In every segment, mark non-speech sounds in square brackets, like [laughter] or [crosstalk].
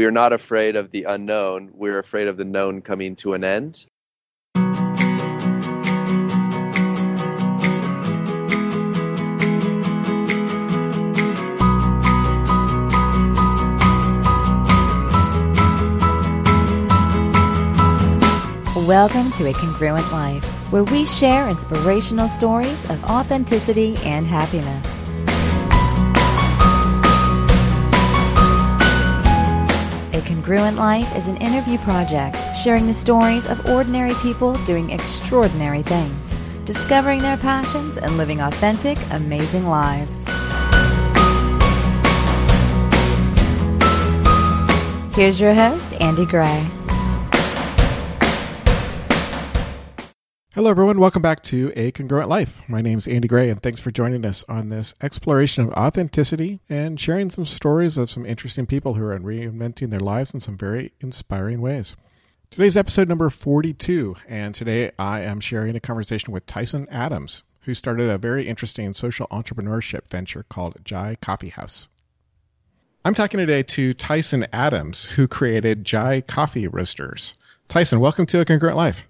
we are not afraid of the unknown. We're afraid of the known coming to an end. Welcome to A Congruent Life, where we share inspirational stories of authenticity and happiness. Congruent Life is an interview project sharing the stories of ordinary people doing extraordinary things, discovering their passions, and living authentic, amazing lives. Here's your host, Andy Gray. Hello, everyone. Welcome back to A Congruent Life. My name is Andy Gray, and thanks for joining us on this exploration of authenticity and sharing some stories of some interesting people who are reinventing their lives in some very inspiring ways. Today's episode number 42, and today I am sharing a conversation with Tyson Adams, who started a very interesting social entrepreneurship venture called Jhai Coffee House. I'm talking today to Tyson Adams, who created Jhai Coffee Roasters. Tyson, welcome to A Congruent Life.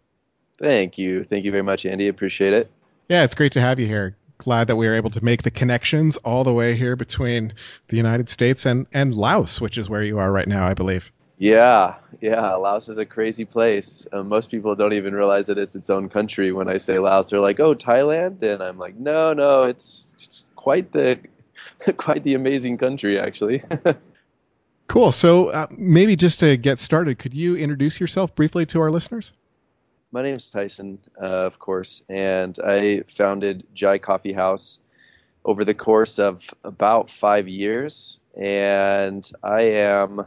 Thank you. Thank you very much, Andy. Appreciate it. Yeah, it's great to have you here. Glad that we were able to make the connections all the way here between the United States and, and Laos, which is where you are right now, I believe. Yeah, yeah. Laos is a crazy place. Um, most people don't even realize that it's its own country. When I say Laos, they're like, "Oh, Thailand," and I'm like, "No, no, it's, it's quite the [laughs] quite the amazing country, actually." [laughs] cool. So uh, maybe just to get started, could you introduce yourself briefly to our listeners? My name is Tyson, uh, of course, and I founded Jhai Coffee House over the course of about five years. And I am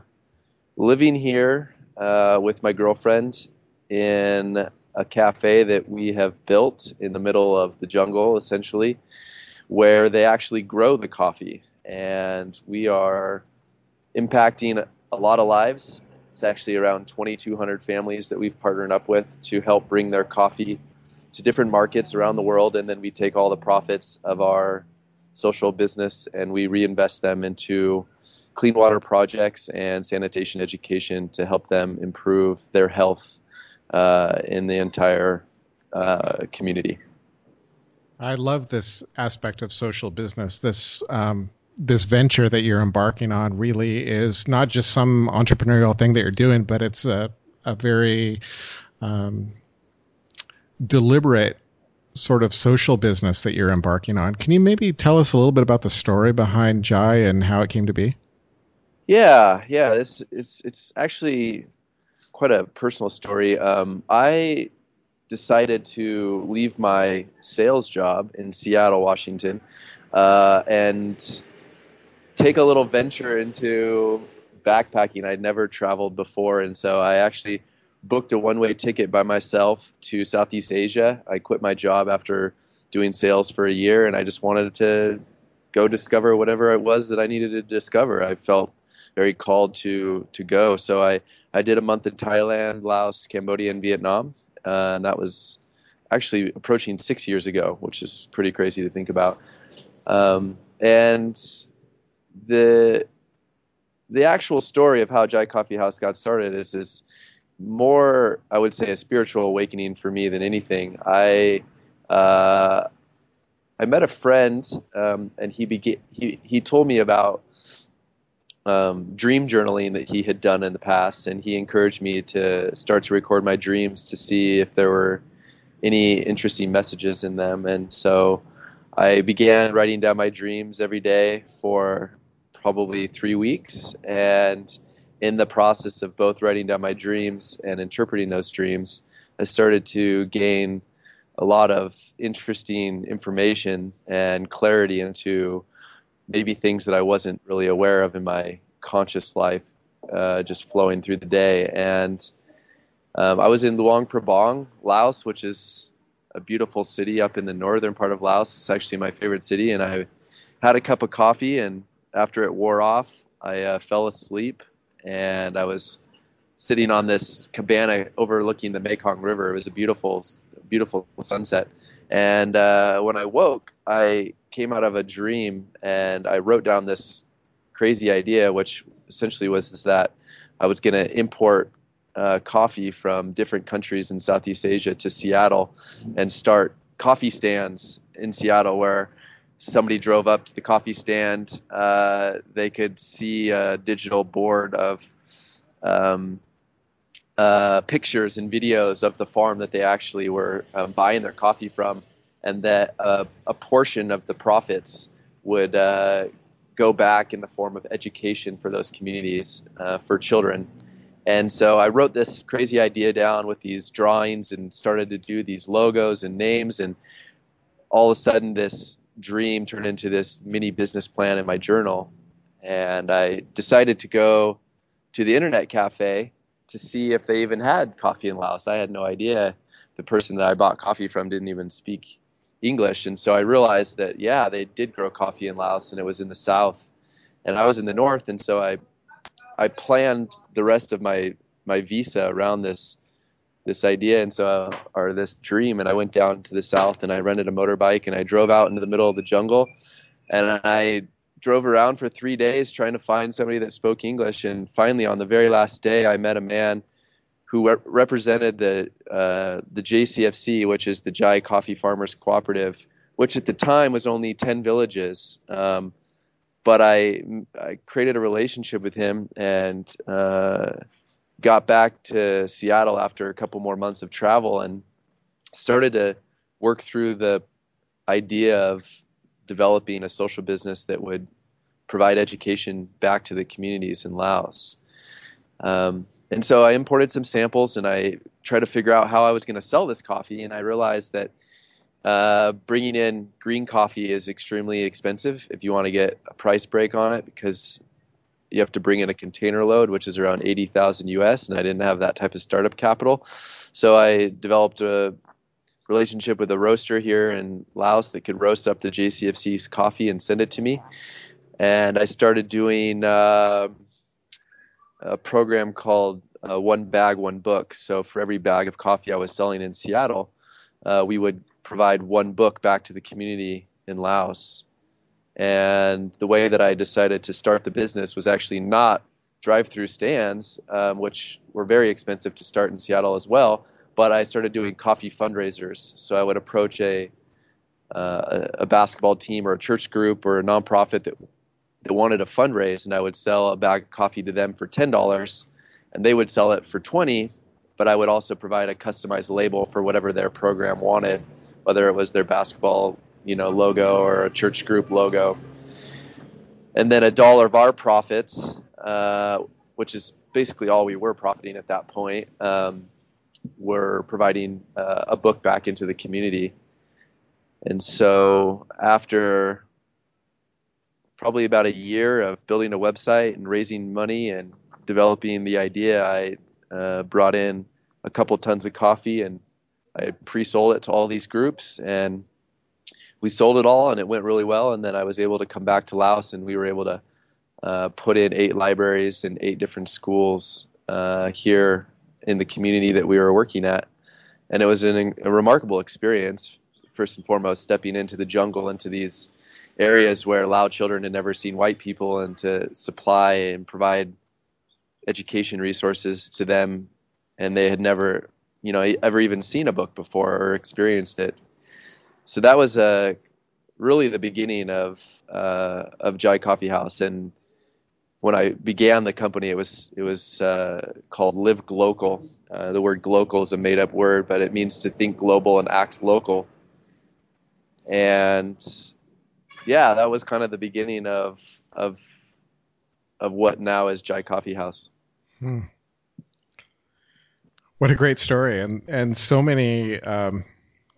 living here uh, with my girlfriend in a cafe that we have built in the middle of the jungle, essentially, where they actually grow the coffee. And we are impacting a lot of lives it's actually around 2,200 families that we've partnered up with to help bring their coffee to different markets around the world. And then we take all the profits of our social business and we reinvest them into clean water projects and sanitation education to help them improve their health uh, in the entire uh, community. I love this aspect of social business. This um, this venture that you're embarking on really is not just some entrepreneurial thing that you're doing, but it's a, a very um, deliberate sort of social business that you're embarking on. Can you maybe tell us a little bit about the story behind Jhai and how it came to be? Yeah, yeah, it's it's it's actually quite a personal story. Um, I decided to leave my sales job in Seattle, Washington, uh, and take a little venture into backpacking. I'd never traveled before, and so I actually booked a one-way ticket by myself to Southeast Asia. I quit my job after doing sales for a year, and I just wanted to go discover whatever it was that I needed to discover. I felt very called to to go, so I I did a month in Thailand, Laos, Cambodia, and Vietnam, uh, and that was actually approaching six years ago, which is pretty crazy to think about. Um, and the the actual story of how Jhai Coffee House got started is is more, I would say, a spiritual awakening for me than anything. I uh, I met a friend, um, and he began, he he told me about um, dream journaling that he had done in the past, and he encouraged me to start to record my dreams to see if there were any interesting messages in them. And so I began writing down my dreams every day for probably three weeks. And in the process of both writing down my dreams and interpreting those dreams, I started to gain a lot of interesting information and clarity into maybe things that I wasn't really aware of in my conscious life, uh, just flowing through the day. And um, I was in Luang Prabang, Laos, which is a beautiful city up in the northern part of Laos. It's actually my favorite city, and I had a cup of coffee and after it wore off, I uh, fell asleep and I was sitting on this cabana overlooking the Mekong River. It was a beautiful, beautiful sunset. And uh, when I woke, I came out of a dream and I wrote down this crazy idea, which essentially was that I was going to import uh, coffee from different countries in Southeast Asia to Seattle and start coffee stands in Seattle where somebody drove up to the coffee stand. Uh, they could see a digital board of um, uh, pictures and videos of the farm that they actually were um, buying their coffee from, and that uh, a portion of the profits would uh, go back in the form of education for those communities uh, for children. And so I wrote this crazy idea down with these drawings and started to do these logos and names. And all of a sudden, this dream turned into this mini business plan in my journal. And I decided to go to the internet cafe to see if they even had coffee in Laos. I had no idea. The person that I bought coffee from didn't even speak English. And so I realized that, yeah, they did grow coffee in Laos and it was in the south. And I was in the north. And so I I planned the rest of my my visa around this this idea and so uh, or this dream and I went down to the south and I rented a motorbike and I drove out into the middle of the jungle. And I drove around for 3 days trying to find somebody that spoke English. And finally on the very last day I met a man who re- represented the uh, the JCFC which is the Jhai Coffee Farmers Cooperative which at the time was only 10 villages. Um, but I, I created a relationship with him and uh, got back to Seattle after a couple more months of travel and started to work through the idea of developing a social business that would provide education back to the communities in Laos. Um, and so I imported some samples and I tried to figure out how I was going to sell this coffee. And I realized that uh, bringing in green coffee is extremely expensive if you want to get a price break on it because you have to bring in a container load, which is around 80,000 US, and I didn't have that type of startup capital. So I developed a relationship with a roaster here in Laos that could roast up the JCFC's coffee and send it to me. And I started doing uh, a program called uh, One Bag, One Book. So for every bag of coffee I was selling in Seattle, uh, we would provide one book back to the community in Laos. And the way that I decided to start the business was actually not drive-through stands, um, which were very expensive to start in Seattle as well. But I started doing coffee fundraisers. So I would approach a uh, a basketball team or a church group or a nonprofit that that wanted to fundraise, and I would sell a bag of coffee to them for ten dollars, and they would sell it for twenty. But I would also provide a customized label for whatever their program wanted whether it was their basketball, you know, logo or a church group logo. And then a dollar of our profits, uh, which is basically all we were profiting at that point, um, were providing uh, a book back into the community. And so after probably about a year of building a website and raising money and developing the idea, I uh, brought in a couple tons of coffee and I pre-sold it to all these groups, and we sold it all, and it went really well. And then I was able to come back to Laos, and we were able to uh, put in eight libraries and eight different schools uh, here in the community that we were working at, and it was an, a remarkable experience. First and foremost, stepping into the jungle, into these areas where Lao children had never seen white people, and to supply and provide education resources to them, and they had never you know ever even seen a book before or experienced it. So that was uh, really the beginning of uh, of Jhai Coffee House. And when I began the company, it was it was uh, called Live Glocal. Uh, the word "glocal" is a made up word, but it means to think global and act local. And yeah, that was kind of the beginning of of of what now is Jhai Coffee House. Hmm. What a great story, and and so many um,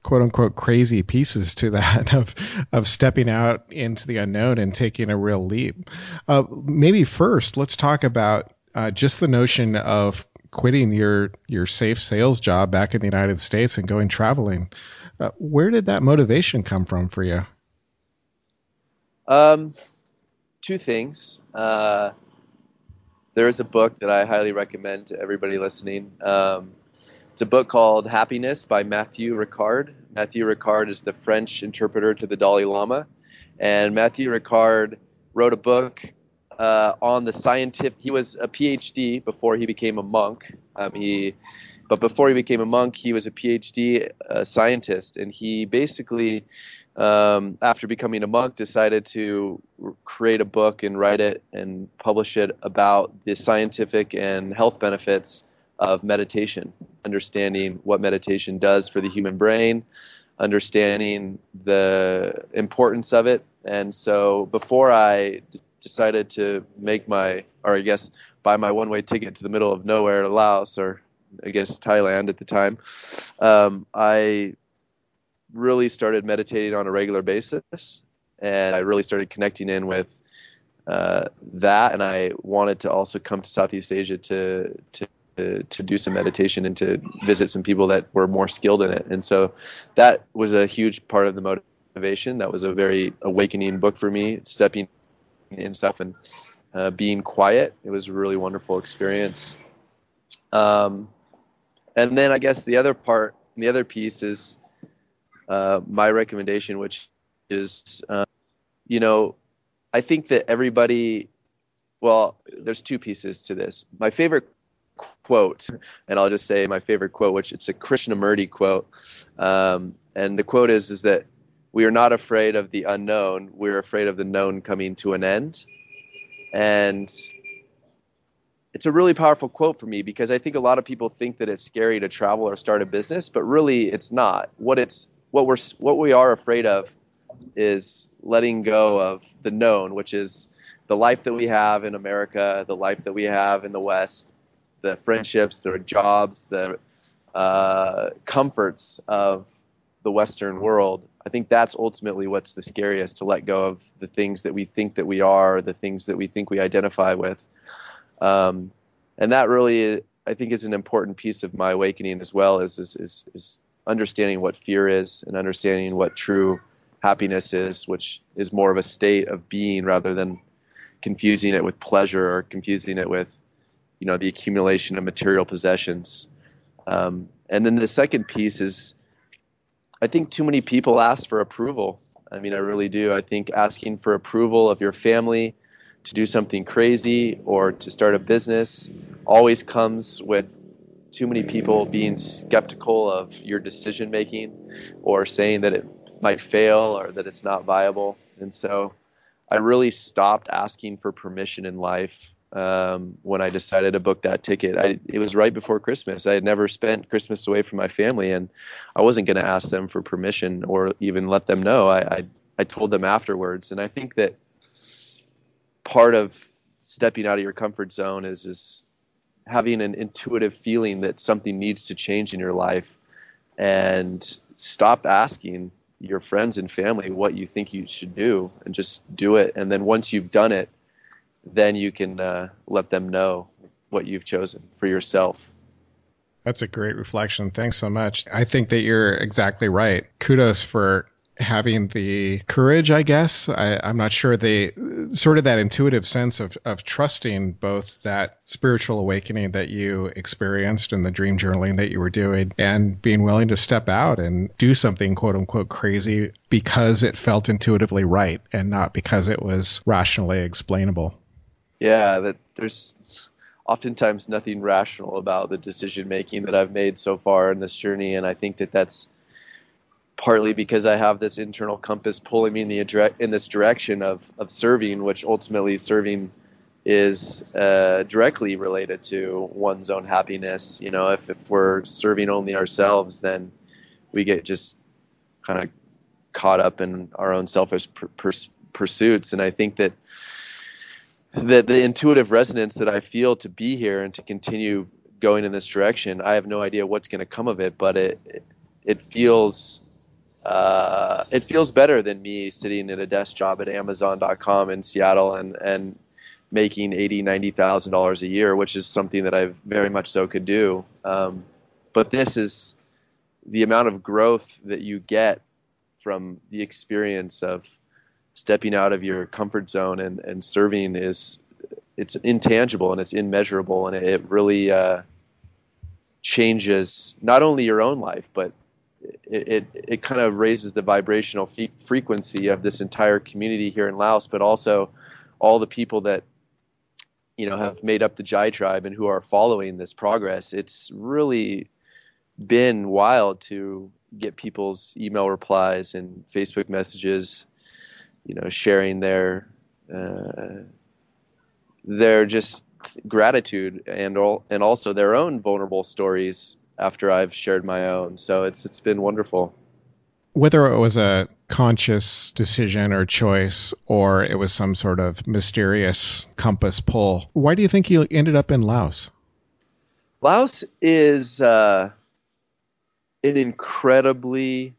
quote unquote crazy pieces to that [laughs] of of stepping out into the unknown and taking a real leap. Uh, maybe first, let's talk about uh, just the notion of quitting your your safe sales job back in the United States and going traveling. Uh, where did that motivation come from for you? Um, two things. Uh, there is a book that I highly recommend to everybody listening. Um, it's a book called Happiness by Matthieu Ricard. Matthieu Ricard is the French interpreter to the Dalai Lama, and Matthieu Ricard wrote a book uh, on the scientific. He was a PhD before he became a monk. Um, he, but before he became a monk, he was a PhD uh, scientist, and he basically, um, after becoming a monk, decided to create a book and write it and publish it about the scientific and health benefits of meditation, understanding what meditation does for the human brain, understanding the importance of it. And so before I d- decided to make my, or I guess buy my one way ticket to the middle of nowhere, Laos, or I guess Thailand at the time, um, I really started meditating on a regular basis. And I really started connecting in with uh, that. And I wanted to also come to Southeast Asia to, to to, do some meditation and to visit some people that were more skilled in it. And so that was a huge part of the motivation. That was a very awakening book for me, stepping in stuff and uh, being quiet. It was a really wonderful experience. Um, and then I guess the other part, the other piece is uh, my recommendation, which is, uh, you know, I think that everybody, well, there's two pieces to this. My favorite quote, and I'll just say my favorite quote, which it's a Krishnamurti quote, um, and the quote is is that we are not afraid of the unknown, we're afraid of the known coming to an end, and it's a really powerful quote for me because I think a lot of people think that it's scary to travel or start a business, but really it's not. What it's what we're what we are afraid of is letting go of the known, which is the life that we have in America, the life that we have in the West, the friendships, the jobs, the uh, comforts of the Western world. I think that's ultimately what's the scariest to let go of the things that we think that we are, the things that we think we identify with. Um, and that really, I think, is an important piece of my awakening as well, is, is, is, is understanding what fear is and understanding what true happiness is, which is more of a state of being rather than confusing it with pleasure or confusing it with you know the accumulation of material possessions. Um, and then the second piece is, I think too many people ask for approval. I mean, I really do. I think asking for approval of your family to do something crazy or to start a business always comes with too many people being skeptical of your decision making or saying that it might fail or that it's not viable. And so I really stopped asking for permission in life um, when I decided to book that ticket. I, it was right before Christmas. I had never spent Christmas away from my family, and I wasn't going to ask them for permission or even let them know. I, I, I told them afterwards, and I think that part of stepping out of your comfort zone is is having an intuitive feeling that something needs to change in your life, and stop asking your friends and family what you think you should do, and just do it. And then once you've done it then you can uh, let them know what you've chosen for yourself. That's a great reflection. Thanks so much. I think that you're exactly right. Kudos for having the courage, I guess. I, am not sure the sort of that intuitive sense of, of trusting both that spiritual awakening that you experienced and the dream journaling that you were doing and being willing to step out and do something quote unquote crazy because it felt intuitively right and not because it was rationally explainable yeah, that there's oftentimes nothing rational about the decision making that I've made so far in this journey, and I think that that's partly because I have this internal compass pulling me in the in this direction of of serving, which ultimately serving is uh, directly related to one's own happiness. You know, if if we're serving only ourselves, then we get just kind of caught up in our own selfish pursuits, and I think that the the intuitive resonance that I feel to be here and to continue going in this direction. I have no idea what's going to come of it, but it it feels uh, it feels better than me sitting at a desk job at Amazon.com in Seattle and and making eighty ninety thousand dollars a year, which is something that I very much so could do. Um, but this is the amount of growth that you get from the experience of stepping out of your comfort zone and, and serving is it's intangible and it's immeasurable and it really uh, changes not only your own life but it, it, it kind of raises the vibrational frequency of this entire community here in Laos but also all the people that you know have made up the Jhai tribe and who are following this progress. It's really been wild to get people's email replies and Facebook messages, you know, sharing their uh, their just gratitude and all, and also their own vulnerable stories after I've shared my own. So it's it's been wonderful. Whether it was a conscious decision or choice, or it was some sort of mysterious compass pull, why do you think you ended up in Laos? Laos is uh, an incredibly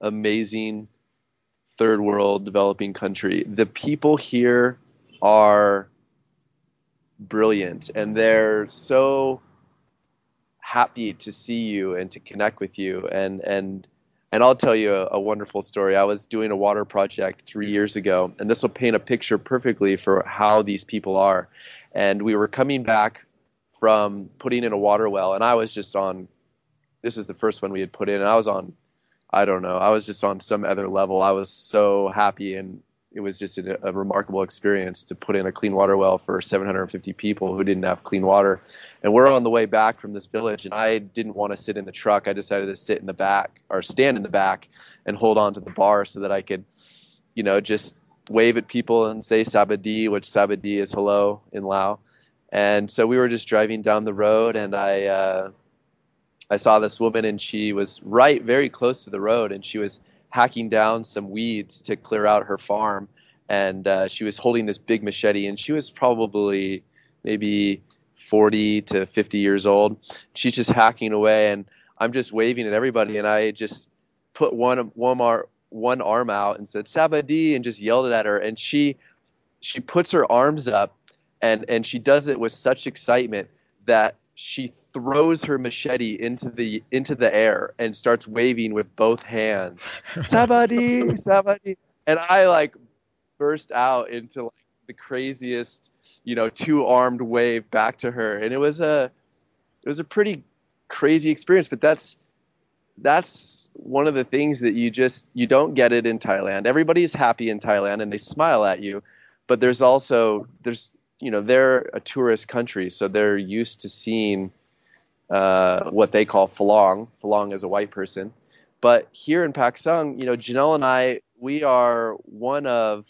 amazing third world developing country. The people here are brilliant and they're so happy to see you and to connect with you and and and I'll tell you a, a, wonderful story. I was doing a water project three years ago, and this will paint a picture perfectly for how these people are. And we were coming back from putting in a water well, and I was just on this is the first one we had put in. And I was on, I don't know, I was just on some other level. I was so happy, and it was just a, a remarkable experience to put in a clean water well for 750 people who didn't have clean water. And we're on the way back from this village, and I didn't want to sit in the truck. I decided to sit in the back or stand in the back and hold on to the bar so that I could, you know, just wave at people and say Sabadi, which Sabadi is hello in Lao. And so we were just driving down the road, and I uh, I saw this woman and she was right very close to the road and she was hacking down some weeds to clear out her farm. And uh, she was holding this big machete and she was probably maybe 40 to 50 years old. She's just hacking away and i'm just waving at everybody and i just put one one arm one arm out and said sabadi and just yelled it at her. And she she puts her arms up and and she does it with such excitement that she throws her machete into the into the air and starts waving with both hands. Sabadi, [laughs] sabadi. And I like burst out into like the craziest, you know, two-armed wave back to her. And it was a it was a pretty crazy experience, but that's that's one of the things that you just you don't get it in Thailand. Everybody's happy in Thailand and they smile at you, but there's also there's you know they're a tourist country, so they're used to seeing uh, what they call Falong. Falong is a white person. But here in Paksong, you know, Janelle and I, we are one of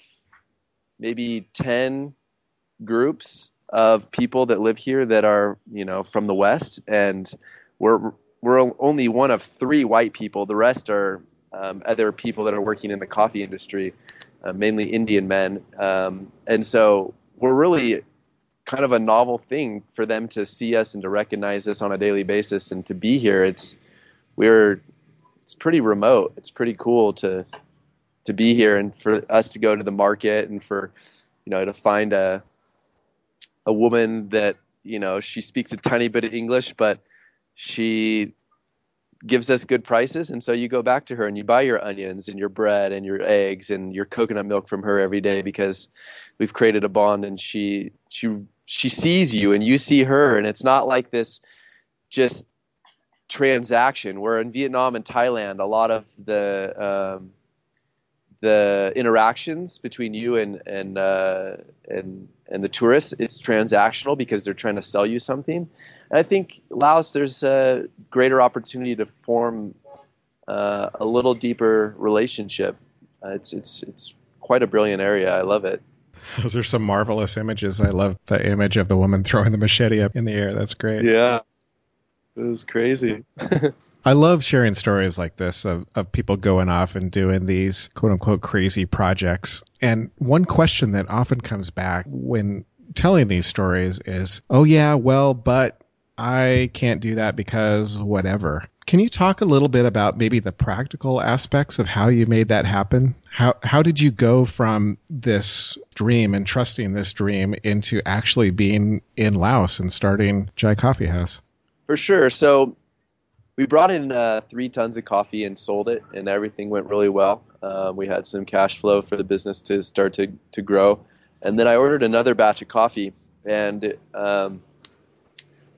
maybe 10 groups of people that live here that are, you know, from the West. And we're, we're only one of three white people. The rest are um, other people that are working in the coffee industry, uh, mainly Indian men. Um, and so we're really kind of a novel thing for them to see us and to recognize us on a daily basis and to be here. It's we're it's pretty remote. It's pretty cool to to be here and for us to go to the market and for you know to find a a woman that you know she speaks a tiny bit of English but she gives us good prices and so you go back to her and you buy your onions and your bread and your eggs and your coconut milk from her every day because we've created a bond and she she she sees you and you see her and it's not like this just transaction where in Vietnam and Thailand a lot of the um, the interactions between you and and uh, and and the tourists it's transactional because they're trying to sell you something. And I think Laos there's a greater opportunity to form uh, a little deeper relationship. Uh, it's it's it's quite a brilliant area. I love it [laughs] Those are some marvelous images. I love the image of the woman throwing the machete up in the air. That's great. Yeah. It was crazy. [laughs] I love sharing stories like this of, of people going off and doing these quote unquote crazy projects. And one question that often comes back when telling these stories is, oh, yeah, well, but I can't do that because whatever. Can you talk a little bit about maybe the practical aspects of how you made that happen? How how did you go from this dream and trusting this dream into actually being in Laos and starting Jhai Coffee House? For sure. So we brought in uh, three tons of coffee and sold it, and everything went really well. Uh, we had some cash flow for the business to start to to grow, and then I ordered another batch of coffee, and um,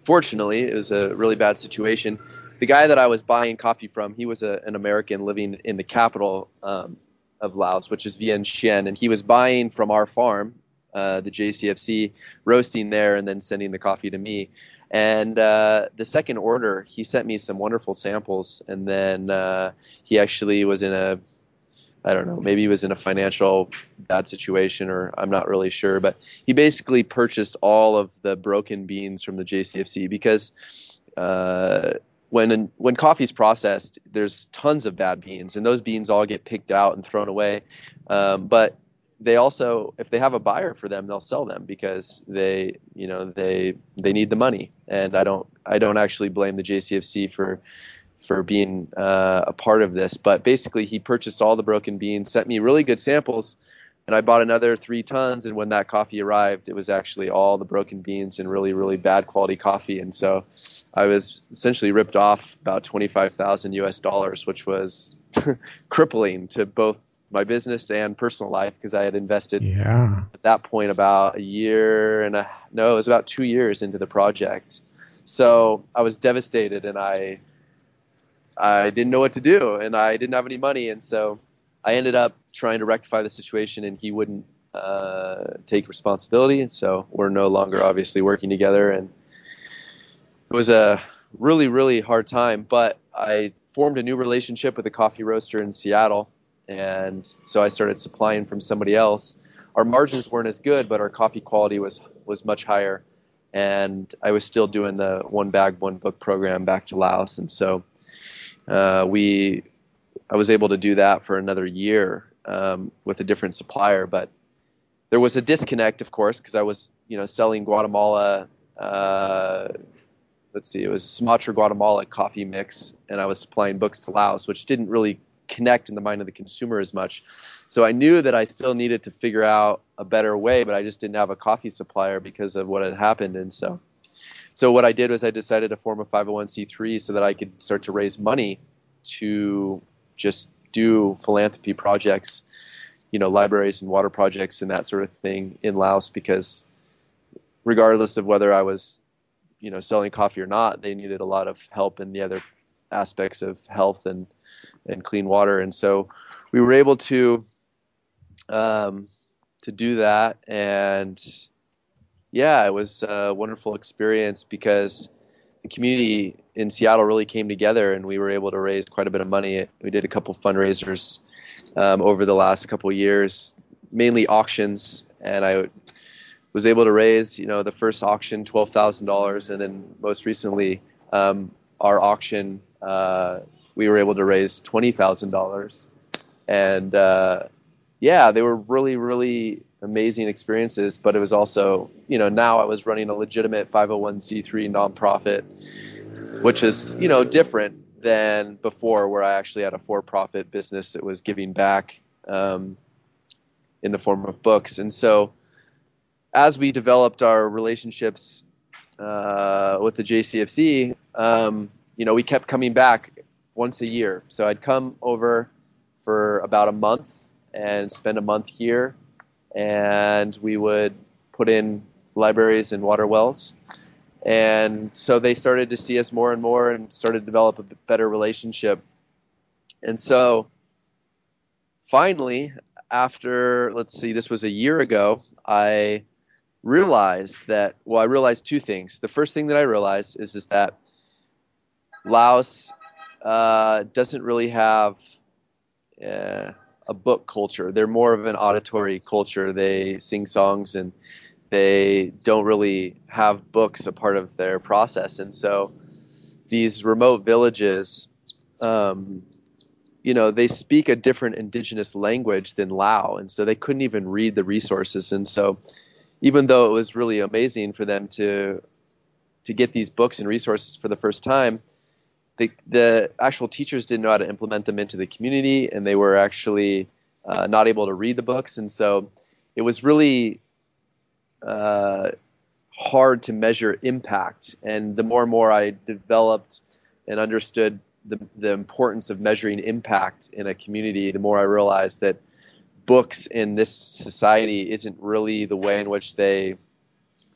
fortunately, it was a really bad situation the guy that I was buying coffee from, he was a, an American living in the capital um, of Laos, which is Vientiane, and he was buying from our farm uh, the JCFC, roasting there, and then sending the coffee to me. And uh, the second order, he sent me some wonderful samples, and then uh, he actually was in a, I don't know, maybe he was in a financial bad situation, or I'm not really sure, but he basically purchased all of the broken beans from the JCFC because uh, when when coffee's processed, there's tons of bad beans, and those beans all get picked out and thrown away. Um, but they also if they have a buyer for them they'll sell them because they you know they they need the money and i don't i don't actually blame the jcfc for for being uh, a part of this but basically he purchased all the broken beans sent me really good samples and i bought another three tons and when that coffee arrived it was actually all the broken beans and really really bad quality coffee and so i was essentially ripped off about 25000 us dollars which was [laughs] crippling to both my business and personal life because I had invested yeah. at that point about a year and a no, it was about two years into the project. So I was devastated and I I didn't know what to do and I didn't have any money and so I ended up trying to rectify the situation and he wouldn't uh, take responsibility and so we're no longer obviously working together and it was a really really hard time but I formed a new relationship with a coffee roaster in Seattle and so I started supplying from somebody else. Our margins weren't as good, but our coffee quality was was much higher, and I was still doing the one bag one book program back to Laos, and so uh, we I was able to do that for another year um, with a different supplier, but there was a disconnect, of course, because I was you know selling Guatemala. Uh, let's see, it was Sumatra Guatemala coffee mix, and I was supplying books to Laos, which didn't really connect in the mind of the consumer as much. So I knew that I still needed to figure out a better way, but I just didn't have a coffee supplier because of what had happened. And so, so what I did was I decided to form a 501c3 so that I could start to raise money to just do philanthropy projects, you know, libraries and water projects and that sort of thing in Laos because regardless of whether I was, you know, selling coffee or not, they needed a lot of help in the other aspects of health and and clean water. And so we were able to um, to do that, and yeah, it was a wonderful experience because the community in Seattle really came together, and we were able to raise quite a bit of money. We did a couple fundraisers um, over the last couple years, mainly auctions, and I was able to raise, you know, the first auction twelve thousand dollars, and then most recently um, our auction uh, we were able to raise twenty thousand dollars, and uh, yeah, they were really really amazing experiences. But it was also, you know, now I was running a legitimate 501c3 nonprofit, which is you know different than before, where I actually had a for-profit business that was giving back um, in the form of books, and so as we developed our relationships uh, with the JCFC, um, you know, we kept coming back once a year. So I'd come over for about a month and spend a month here, and we would put in libraries and water wells. And so they started to see us more and more and started to develop a better relationship. And so finally, after, let's see, this was a year ago, I realized that, well, I realized two things. The first thing that I realized is, is that Laos uh, doesn't really have uh, a book culture. They're more of an auditory culture. They sing songs and they don't really have books a part of their process. And so these remote villages, um, you know, they speak a different indigenous language than Lao. And so they couldn't even read the resources. And so even though it was really amazing for them to to get these books and resources for the first time, the, the actual teachers didn't know how to implement them into the community, and they were actually uh, not able to read the books, and so it was really uh, hard to measure impact. And the more and more I developed and understood the, the importance of measuring impact in a community, the more I realized that books in this society isn't really the way in which they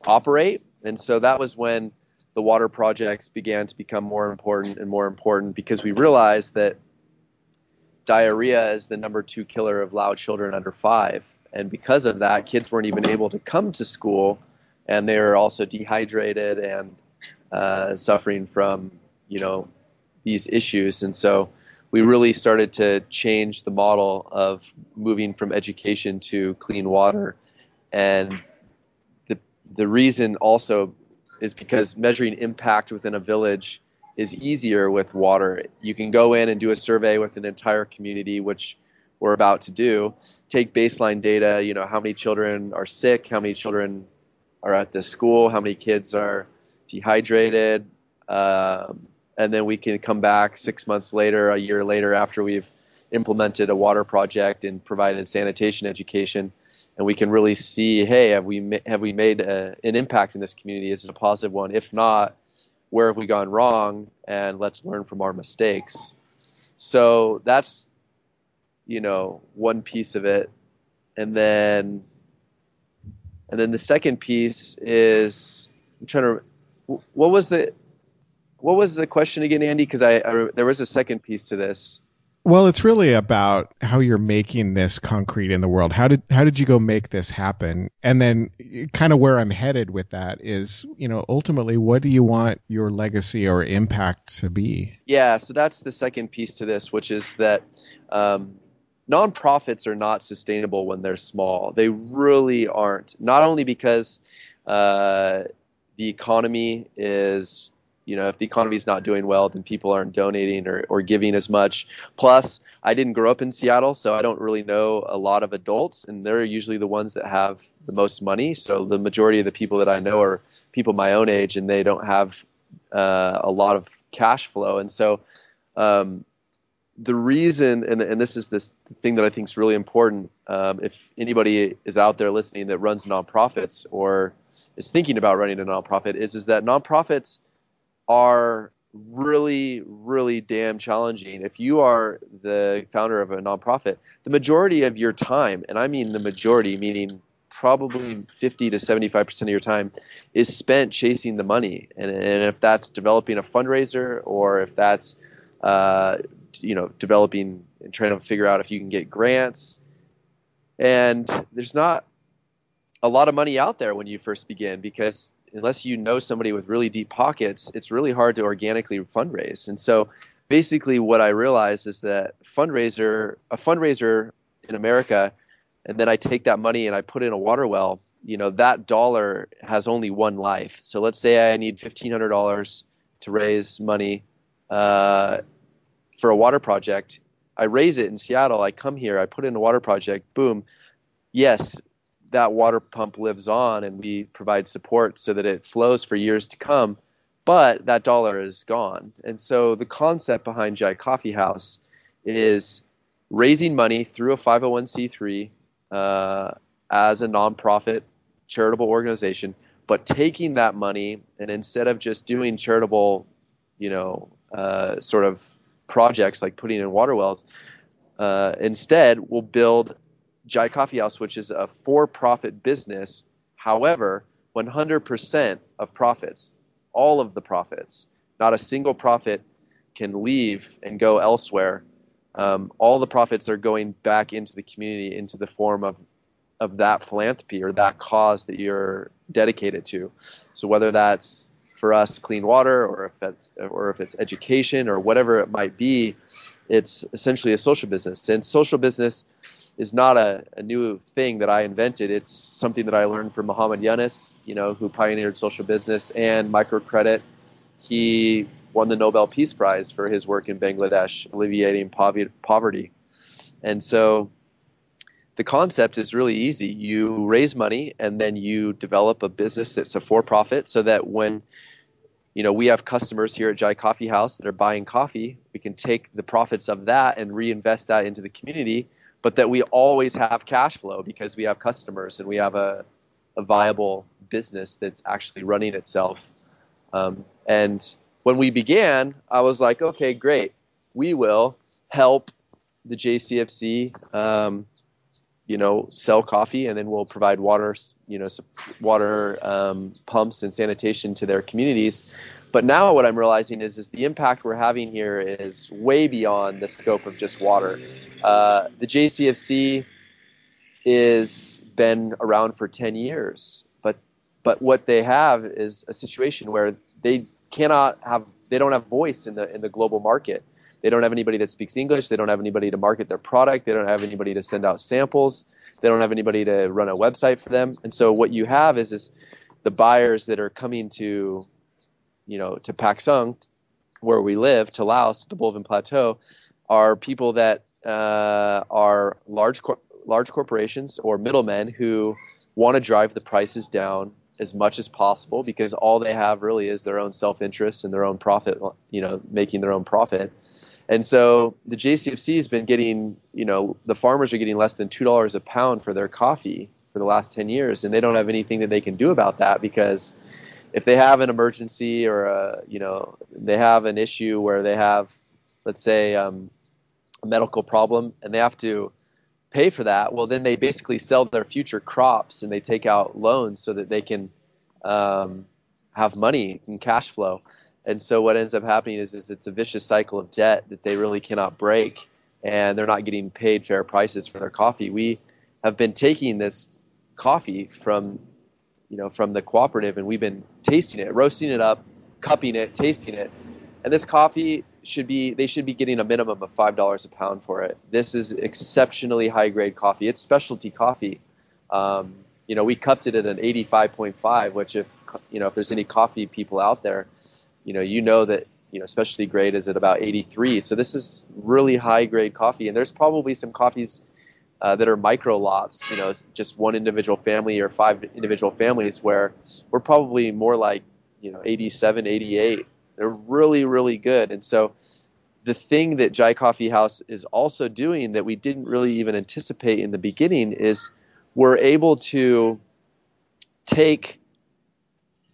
operate. And so that was when the water projects began to become more important and more important because we realized that diarrhea is the number two killer of Lao children under five. and because of that, kids weren't even able to come to school, and they were also dehydrated and uh, suffering from you know these issues. And so we really started to change the model of moving from education to clean water, and the the reason also is because measuring impact within a village is easier with water. You can go in and do a survey with an entire community, which we're about to do. Take baseline data, you know, how many children are sick, how many children are at the school, how many kids are dehydrated, um, and then we can come back six months later, a year later, after we've implemented a water project and provided sanitation education, and we can really see, hey, have we have we made a, an impact in this community? Is it a positive one? If not, where have we gone wrong? And let's learn from our mistakes. So that's you know one piece of it, and then and then the second piece is I'm trying to what was the what was the question again, Andy? Because I, I, there was a second piece to this. Well, it's really about how you're making this concrete in the world. How did how did you go make this happen? And then kind of where I'm headed with that is, you know, ultimately what do you want your legacy or impact to be? Yeah, so that's the second piece to this, which is that um, nonprofits are not sustainable when they're small. They really aren't. Not only because uh, the economy is you know, if the economy is not doing well, then people aren't donating or, or giving as much. Plus, I didn't grow up in Seattle, so I don't really know a lot of adults, and they're usually the ones that have the most money. So the majority of the people that I know are people my own age, and they don't have uh, a lot of cash flow. And so um, the reason, and, and this is this thing that I think is really important, um, if anybody is out there listening that runs nonprofits or is thinking about running a nonprofit, is is that nonprofits – are really, really damn challenging. If you are the founder of a nonprofit, the majority of your time, and I mean the majority, meaning probably 50 to 75% of your time, is spent chasing the money. And, and if that's developing a fundraiser or if that's, uh, you know, developing and trying to figure out if you can get grants. And there's not a lot of money out there when you first begin because unless you know somebody with really deep pockets, it's really hard to organically fundraise. And so basically what I realized is that fundraiser a fundraiser in America and then I take that money and I put in a water well, you know, that dollar has only one life. So let's say I need fifteen hundred dollars to raise money uh, for a water project. I raise it in Seattle. I come here. I put in a water project. Boom. Yes, that water pump lives on and we provide support so that it flows for years to come, but that dollar is gone. And so the concept behind Jhai Coffee House is raising money through a 501c3 uh, as a nonprofit charitable organization, but taking that money and instead of just doing charitable, you know, uh, sort of projects like putting in water wells, uh, instead we'll build Jhai Coffee House, which is a for-profit business. However, 100% of profits, all of the profits, not a single profit can leave and go elsewhere. Um, all the profits are going back into the community into the form of of that philanthropy or that cause that you're dedicated to. So whether that's for us clean water or if it's or if it's education or whatever it might be, it's essentially a social business. And social business is not a, a, new thing that I invented. It's something that I learned from Muhammad Yunus, you know, who pioneered social business and microcredit. He won the Nobel Peace Prize for his work in Bangladesh, alleviating poverty. And so the concept is really easy. You raise money and then you develop a business that's a for-profit so that when you know, we have customers here at Jhai Coffee House that are buying coffee. We can take the profits of that and reinvest that into the community but that we always have cash flow because we have customers and we have a, a viable business that's actually running itself. Um, and when we began, I was like, okay, great. We will help the JCFC, um, you know, sell coffee, and then we'll provide water, you know, water um, pumps and sanitation to their communities. But now what I'm realizing is, is the impact we're having here is way beyond the scope of just water. Uh, the JCFC is been around for 10 years. But but what they have is a situation where they cannot have they don't have voice in the in the global market. They don't have anybody that speaks English. They don't have anybody to market their product. They don't have anybody to send out samples. They don't have anybody to run a website for them. And so what you have is is the buyers that are coming to, you know, to Paksong, where we live, to Laos, to the Bolaven Plateau, are people that uh, are large cor- large corporations or middlemen who want to drive the prices down as much as possible because all they have really is their own self-interest and their own profit, you know, making their own profit. And so the JCFC has been getting, you know, the farmers are getting less than two dollars a pound for their coffee for the last ten years, and they don't have anything that they can do about that because if they have an emergency or a, you know, they have an issue where they have, let's say, um, a medical problem, and they have to pay for that, well, then they basically sell their future crops and they take out loans so that they can um, have money and cash flow. And so what ends up happening is, is it's a vicious cycle of debt that they really cannot break, and they're not getting paid fair prices for their coffee. We have been taking this coffee from, you know, from the cooperative, and we've been tasting it, roasting it up, cupping it, tasting it, and this coffee should be they should be getting a minimum of five dollars a pound for it. This is exceptionally high grade coffee. It's specialty coffee. Um, you know, we cupped it at an 85.5, which if you know if there's any coffee people out there, you know, you know that you know specialty grade is at about 83. So this is really high grade coffee, and there's probably some coffees uh, that are micro lots, you know, just one individual family or five individual families where we're probably more like you know 87, 88 they're really, really good. And so the thing that Jhai Coffee House is also doing that we didn't really even anticipate in the beginning is we're able to take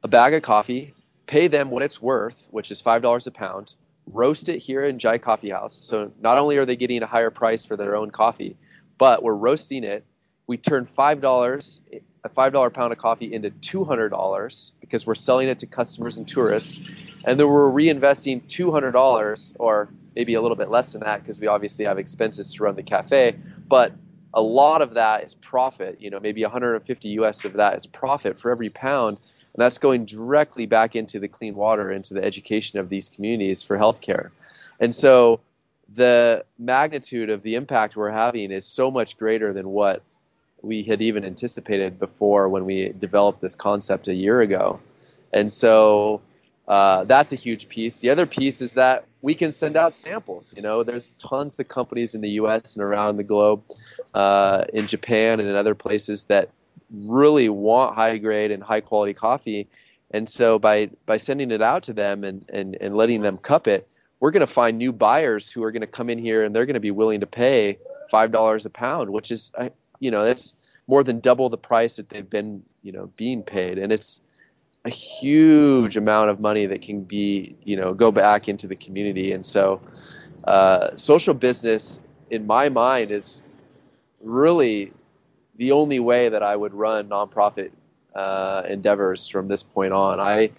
a bag of coffee, pay them what it's worth, which is $5 a pound, roast it here in Jhai Coffee House. So not only are they getting a higher price for their own coffee, but we're roasting it. We turn $5 a $5 pound of coffee into $200 because we're selling it to customers and tourists. And then we're reinvesting $200 or maybe a little bit less than that because we obviously have expenses to run the cafe. But a lot of that is profit you know maybe 150 us of that is profit for every pound. And that's going directly back into the clean water into the education of these communities for healthcare. And so the magnitude of the impact we're having is so much greater than what we had even anticipated before when we developed this concept a year ago and so uh, that's a huge piece. The other piece is that we can send out samples. You know, there's tons of companies in the U.S. and around the globe, uh, in Japan and in other places that really want high grade and high quality coffee. And so by by sending it out to them and and, and letting them cup it, we're going to find new buyers who are going to come in here and they're going to be willing to pay five dollars a pound, which is you know that's more than double the price that they've been you know being paid, and it's a huge amount of money that can be, you know, go back into the community. And so, uh, social business, in my mind, is really the only way that I would run nonprofit uh, endeavors from this point on. I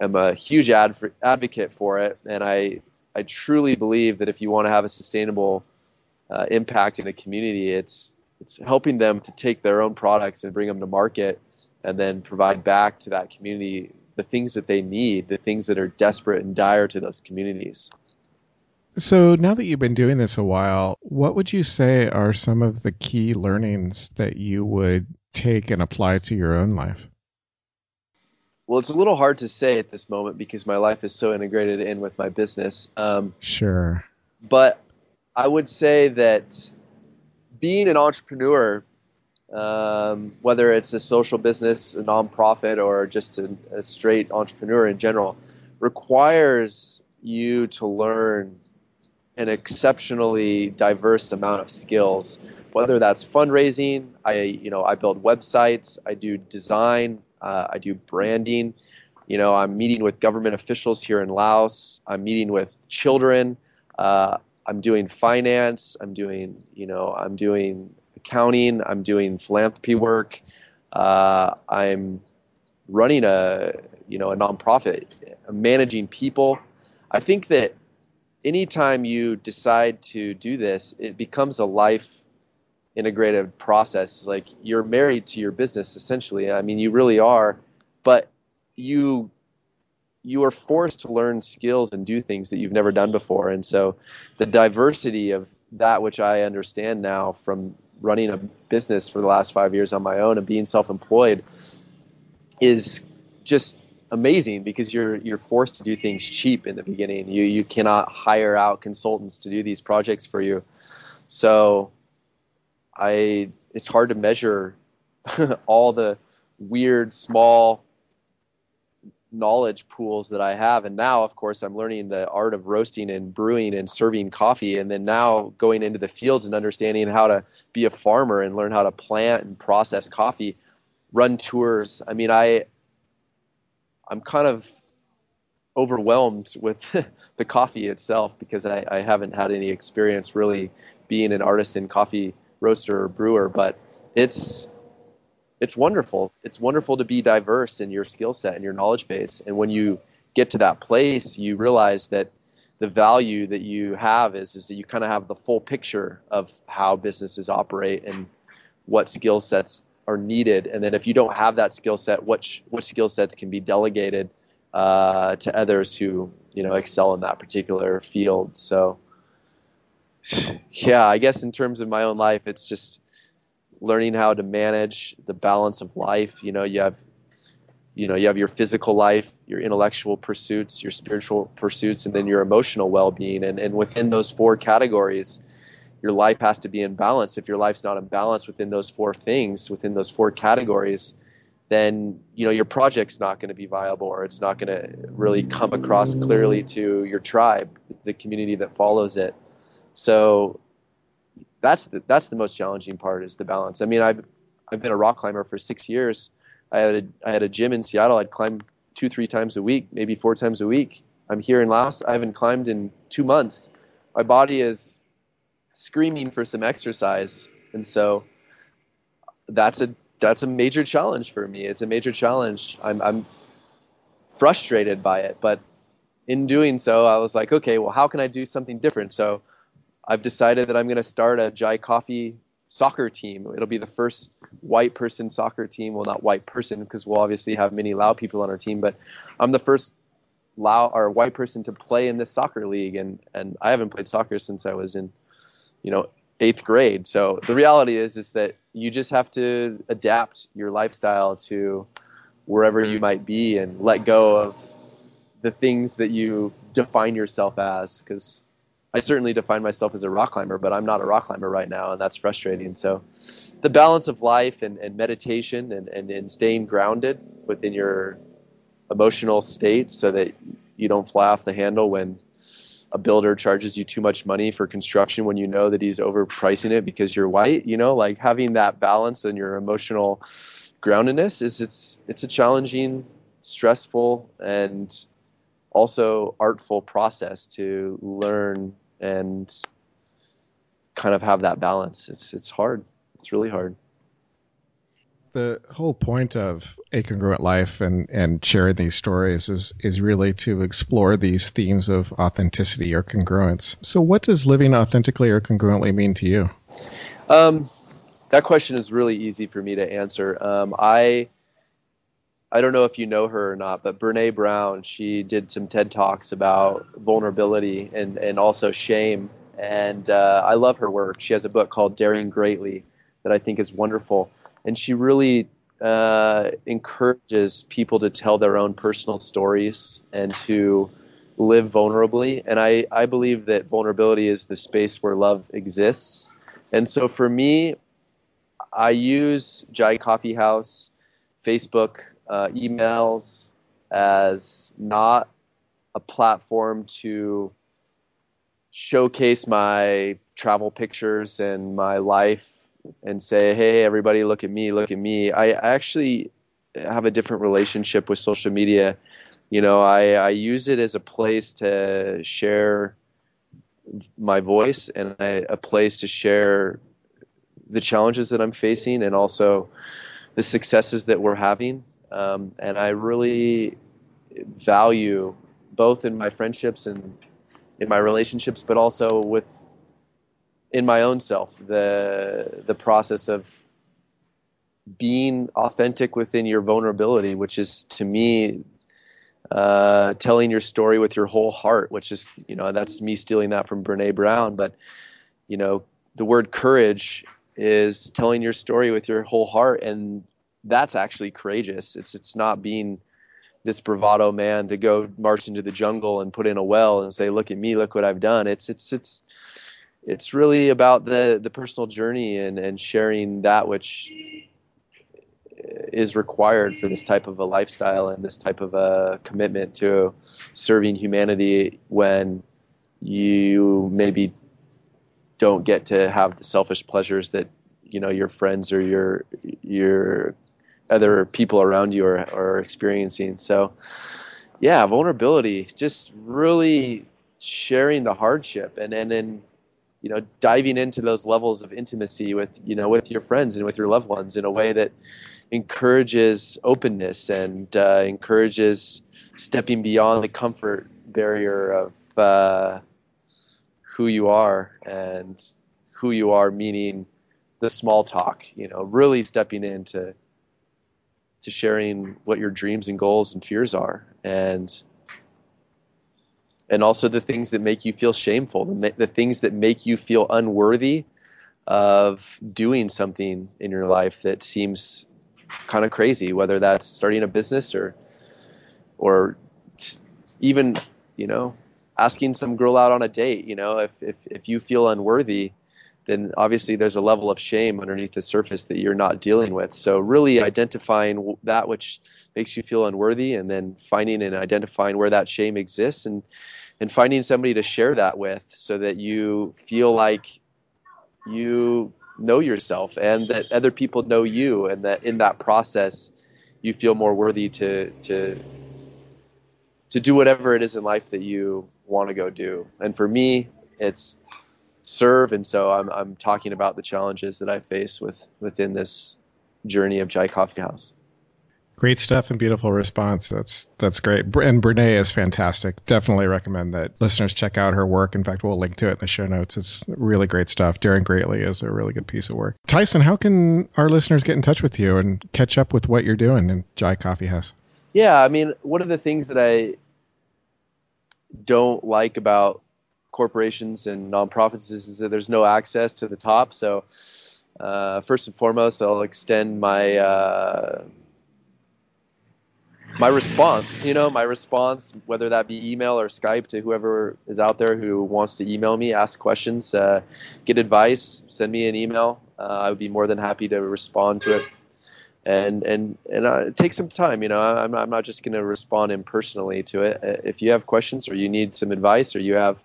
am a huge adv- advocate for it, and I I truly believe that if you want to have a sustainable uh, impact in a community, it's it's helping them to take their own products and bring them to market and then provide back to that community the things that they need, the things that are desperate and dire to those communities. So now that you've been doing this a while, what would you say are some of the key learnings that you would take and apply to your own life? Well, it's a little hard to say at this moment because my life is so integrated in with my business. Um, sure. But I would say that being an entrepreneur um, whether it's a social business, a nonprofit, or just a, a straight entrepreneur in general, requires you to learn an exceptionally diverse amount of skills. Whether that's fundraising, I you know I build websites, I do design, uh, I do branding. You know, I'm meeting with government officials here in Laos. I'm meeting with children. Uh, I'm doing finance. I'm doing you know I'm doing accounting. I'm doing philanthropy work. Uh, I'm running a you know a nonprofit. I'm managing people. I think that anytime you decide to do this, it becomes a life integrated process. Like you're married to your business essentially. I mean, you really are, but you you are forced to learn skills and do things that you've never done before. And so the diversity of that which I understand now from running a business for the last 5 years on my own and being self-employed is just amazing because you're you're forced to do things cheap in the beginning. You you cannot hire out consultants to do these projects for you. So I it's hard to measure [laughs] all the weird small knowledge pools that I have. And now of course I'm learning the art of roasting and brewing and serving coffee. And then now going into the fields and understanding how to be a farmer and learn how to plant and process coffee run tours. I mean I I'm kind of overwhelmed with [laughs] the coffee itself because I, I, haven't had any experience really being an artisan coffee roaster or brewer, but it's it's wonderful. It's wonderful to be diverse in your skill set and your knowledge base. And when you get to that place, you realize that the value that you have is is that you kind of have the full picture of how businesses operate and what skill sets are needed. And then if you don't have that skill set, what what skill sets can be delegated uh, to others who you know excel in that particular field. So yeah, I guess in terms of my own life, it's just learning how to manage the balance of life. You know, you have you know you have your physical life your intellectual pursuits your spiritual pursuits and then your emotional well-being and, and within those four categories your life has to be in balance. If your life's not in balance within those four things, within those four categories, then you know your project's not going to be viable or it's not going to really come across clearly to your tribe, the community that follows it. So that's the that's the most challenging part is the balance. I mean, I've I've been a rock climber for six years. I had a, I had a gym in Seattle. I'd climb two three times a week, maybe four times a week. I'm here in Laos. I haven't climbed in two months. My body is screaming for some exercise, and so that's a that's a major challenge for me. It's a major challenge. I'm I'm frustrated by it, but in doing so, I was like, okay, well, how can I do something different? So I've decided that I'm going to start a Jhai Coffee soccer team. It'll be the first white person soccer team. Well, not white person because we'll obviously have many Lao people on our team, but I'm the first Lao or white person to play in this soccer league, and and I haven't played soccer since I was in you know eighth grade. So the reality is is that you just have to adapt your lifestyle to wherever you might be and let go of the things that you define yourself as because I certainly define myself as a rock climber, but I'm not a rock climber right now, and that's frustrating. So, the balance of life and, and meditation and, and, and staying grounded within your emotional state so that you don't fly off the handle when a builder charges you too much money for construction when you know that he's overpricing it because you're white, you know, like having that balance and your emotional groundedness is it's it's a challenging, stressful and also artful process to learn and kind of have that balance. It's it's hard. It's really hard the whole point of a congruent life and, and sharing these stories is is really to explore these themes of authenticity or congruence. So, what does living authentically or congruently mean to you? Um, that question is really easy for me to answer. Um, I I don't know if you know her or not, but Brene Brown, she did some TED talks about vulnerability and and also shame, and uh, I love her work. She has a book called Daring Greatly that I think is wonderful and she really uh, encourages people to tell their own personal stories and to live vulnerably. And I, I believe that vulnerability is the space where love exists. And so for me, I use Jhai Coffee House, Facebook, uh, emails as not a platform to showcase my travel pictures and my life and say, "Hey, everybody, look at me, look at me." I actually have a different relationship with social media. You know, I, I use it as a place to share my voice and a, a place to share the challenges that I'm facing and also the successes that we're having. Um, and I really value both in my friendships and in my relationships, but also with in my own self the the process of being authentic within your vulnerability, which is to me uh, telling your story with your whole heart, which is you know that's me stealing that from Brene Brown, but you know the word courage is telling your story with your whole heart, and that's actually courageous. It's it's not being this bravado man to go march into the jungle and put in a well and say, "Look at me, look what I've done." It's it's it's it's really about the the personal journey and and sharing that which is required for this type of a lifestyle and this type of a commitment to serving humanity when you maybe don't get to have the selfish pleasures that you know your friends or your your other people around you are, are experiencing. So yeah vulnerability just really sharing the hardship and and then you know diving into those levels of intimacy with you know with your friends and with your loved ones in a way that encourages openness and uh, encourages stepping beyond the comfort barrier of uh, who you are and who you are meaning the small talk you know really stepping into to sharing what your dreams and goals and fears are and and also the things that make you feel shameful the, the things that make you feel unworthy of doing something in your life that seems kind of crazy, whether that's starting a business or or even you know asking some girl out on a date. You know, if if if you feel unworthy, then obviously there's a level of shame underneath the surface that you're not dealing with. So really identifying that which makes you feel unworthy, and then finding and identifying where that shame exists, and and finding somebody to share that with, so that you feel like you know yourself and that other people know you and that in that process you feel more worthy to to to do whatever it is in life that you want to go do. And for me, it's serve and so I'm I'm talking about the challenges that I face with within this journey of Jhai Coffee House. Great stuff and beautiful response. That's that's great. And Brene is fantastic. Definitely recommend that listeners check out her work. In fact, we'll link to it in the show notes. It's really great stuff. Daring Greatly is a really good piece of work. Tyson, how can our listeners get in touch with you and catch up with what you're doing in Jhai Coffee House? Yeah, I mean, one of the things that I don't like about corporations and nonprofits is, is that there's no access to the top. So, uh, first and foremost, I'll extend my uh, my response, you know, my response, whether that be email or Skype to whoever is out there who wants to email me, ask questions, uh, get advice, send me an email. Uh, I would be more than happy to respond to it. And and and uh, take some time. You know, I'm I'm not just going to respond impersonally to it. Uh, if you have questions or you need some advice or you have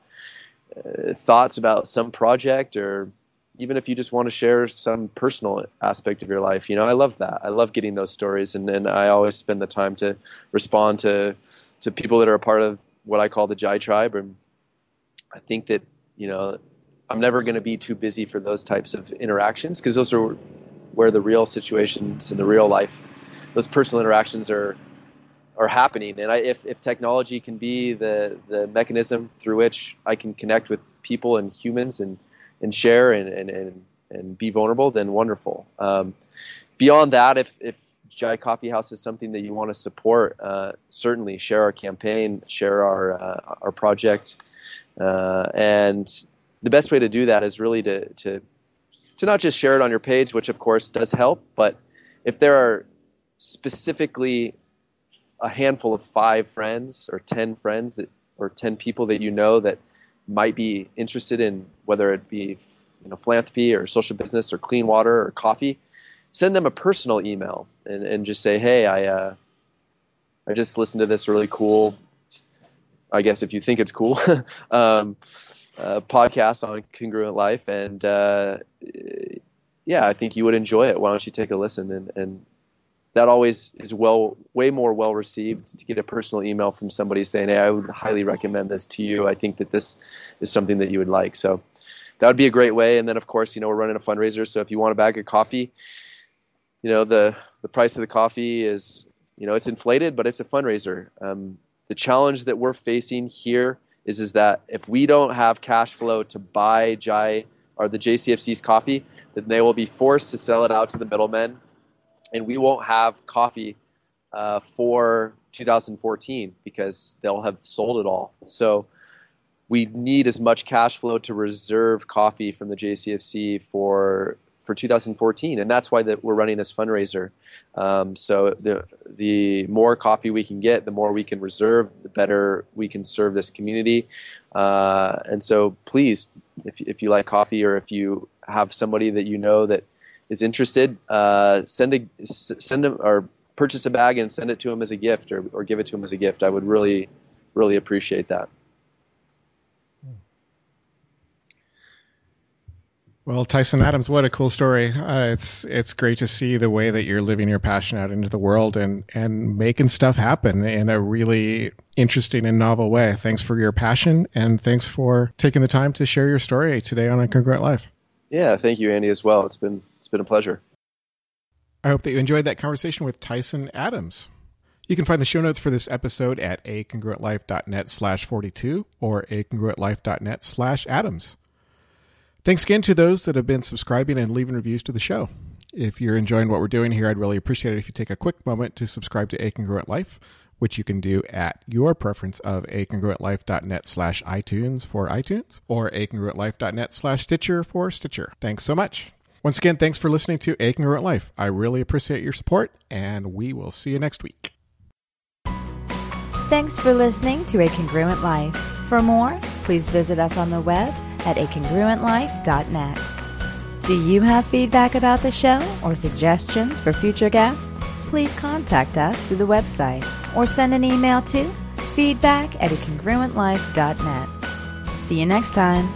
thoughts about some project or even if you just want to share some personal aspect of your life. You know, I love that. I love getting those stories, and, and I always spend the time to respond to to people that are a part of what I call the Jhai tribe. And I think that you know, I'm never going to be too busy for those types of interactions because those are where the real situations and the real life, those personal interactions are are happening. And I, if if technology can be the the mechanism through which I can connect with people and humans and and share and, and, and, and be vulnerable, then wonderful. Um, beyond that, if, if Jhai Coffee House is something that you want to support, uh, certainly share our campaign, share our, uh, our project. Uh, and the best way to do that is really to, to, to not just share it on your page, which of course does help, but if there are specifically a handful of five friends or 10 friends that, or 10 people that you know that might be interested in whether it be you know philanthropy or social business or clean water or coffee, send them a personal email and, and just say, hey, I uh, I just listened to this really cool. I guess if you think it's cool, [laughs] um, uh, podcast on congruent life, and uh, yeah, I think you would enjoy it. Why don't you take a listen and, and that always is well way more well received to get a personal email from somebody saying hey i would highly recommend this to you. I think that this is something that you would like. So that would be a great way. And then of course you know we're running a fundraiser. So if you want a bag of coffee you know the the price of the coffee is you know it's inflated but it's a fundraiser. Um, the challenge that we're facing here is is that if we don't have cash flow to buy Jhai or the JCFC's coffee, then they will be forced to sell it out to the middlemen, and we won't have coffee uh, for 2014 because they'll have sold it all. So we need as much cash flow to reserve coffee from the JCFC for for 2014, and that's why that we're running this fundraiser. Um, so the the more coffee we can get, the more we can reserve, the better we can serve this community. Uh, and so please, if if you like coffee or if you have somebody that you know that is interested, uh, send a send them or purchase a bag and send it to him as a gift or, or give it to him as a gift. I would really really appreciate that. Well, Tyson Adams, what a cool story! Uh, it's it's great to see the way that you're living your passion out into the world and and making stuff happen in a really interesting and novel way. Thanks for your passion and thanks for taking the time to share your story today on Congruent Life. Yeah, thank you, Andy, as well. It's been it's been a pleasure. I hope that you enjoyed that conversation with Tyson Adams. You can find the show notes for this episode at acongruentlife.net slash 42 or acongruentlife.net slash Adams. Thanks again to those that have been subscribing and leaving reviews to the show. If you're enjoying what we're doing here, I'd really appreciate it if you take a quick moment to subscribe to A Congruent Life, which you can do at your preference of acongruentlife.net slash iTunes for iTunes or acongruentlife.net slash Stitcher for Stitcher. Thanks so much. Once again, thanks for listening to A Congruent Life. I really appreciate your support, and we will see you next week. Thanks for listening to A Congruent Life. For more, please visit us on the web at acongruentlife.net. Do you have feedback about the show or suggestions for future guests? Please contact us through the website or send an email to feedback at acongruentlife.net. See you next time.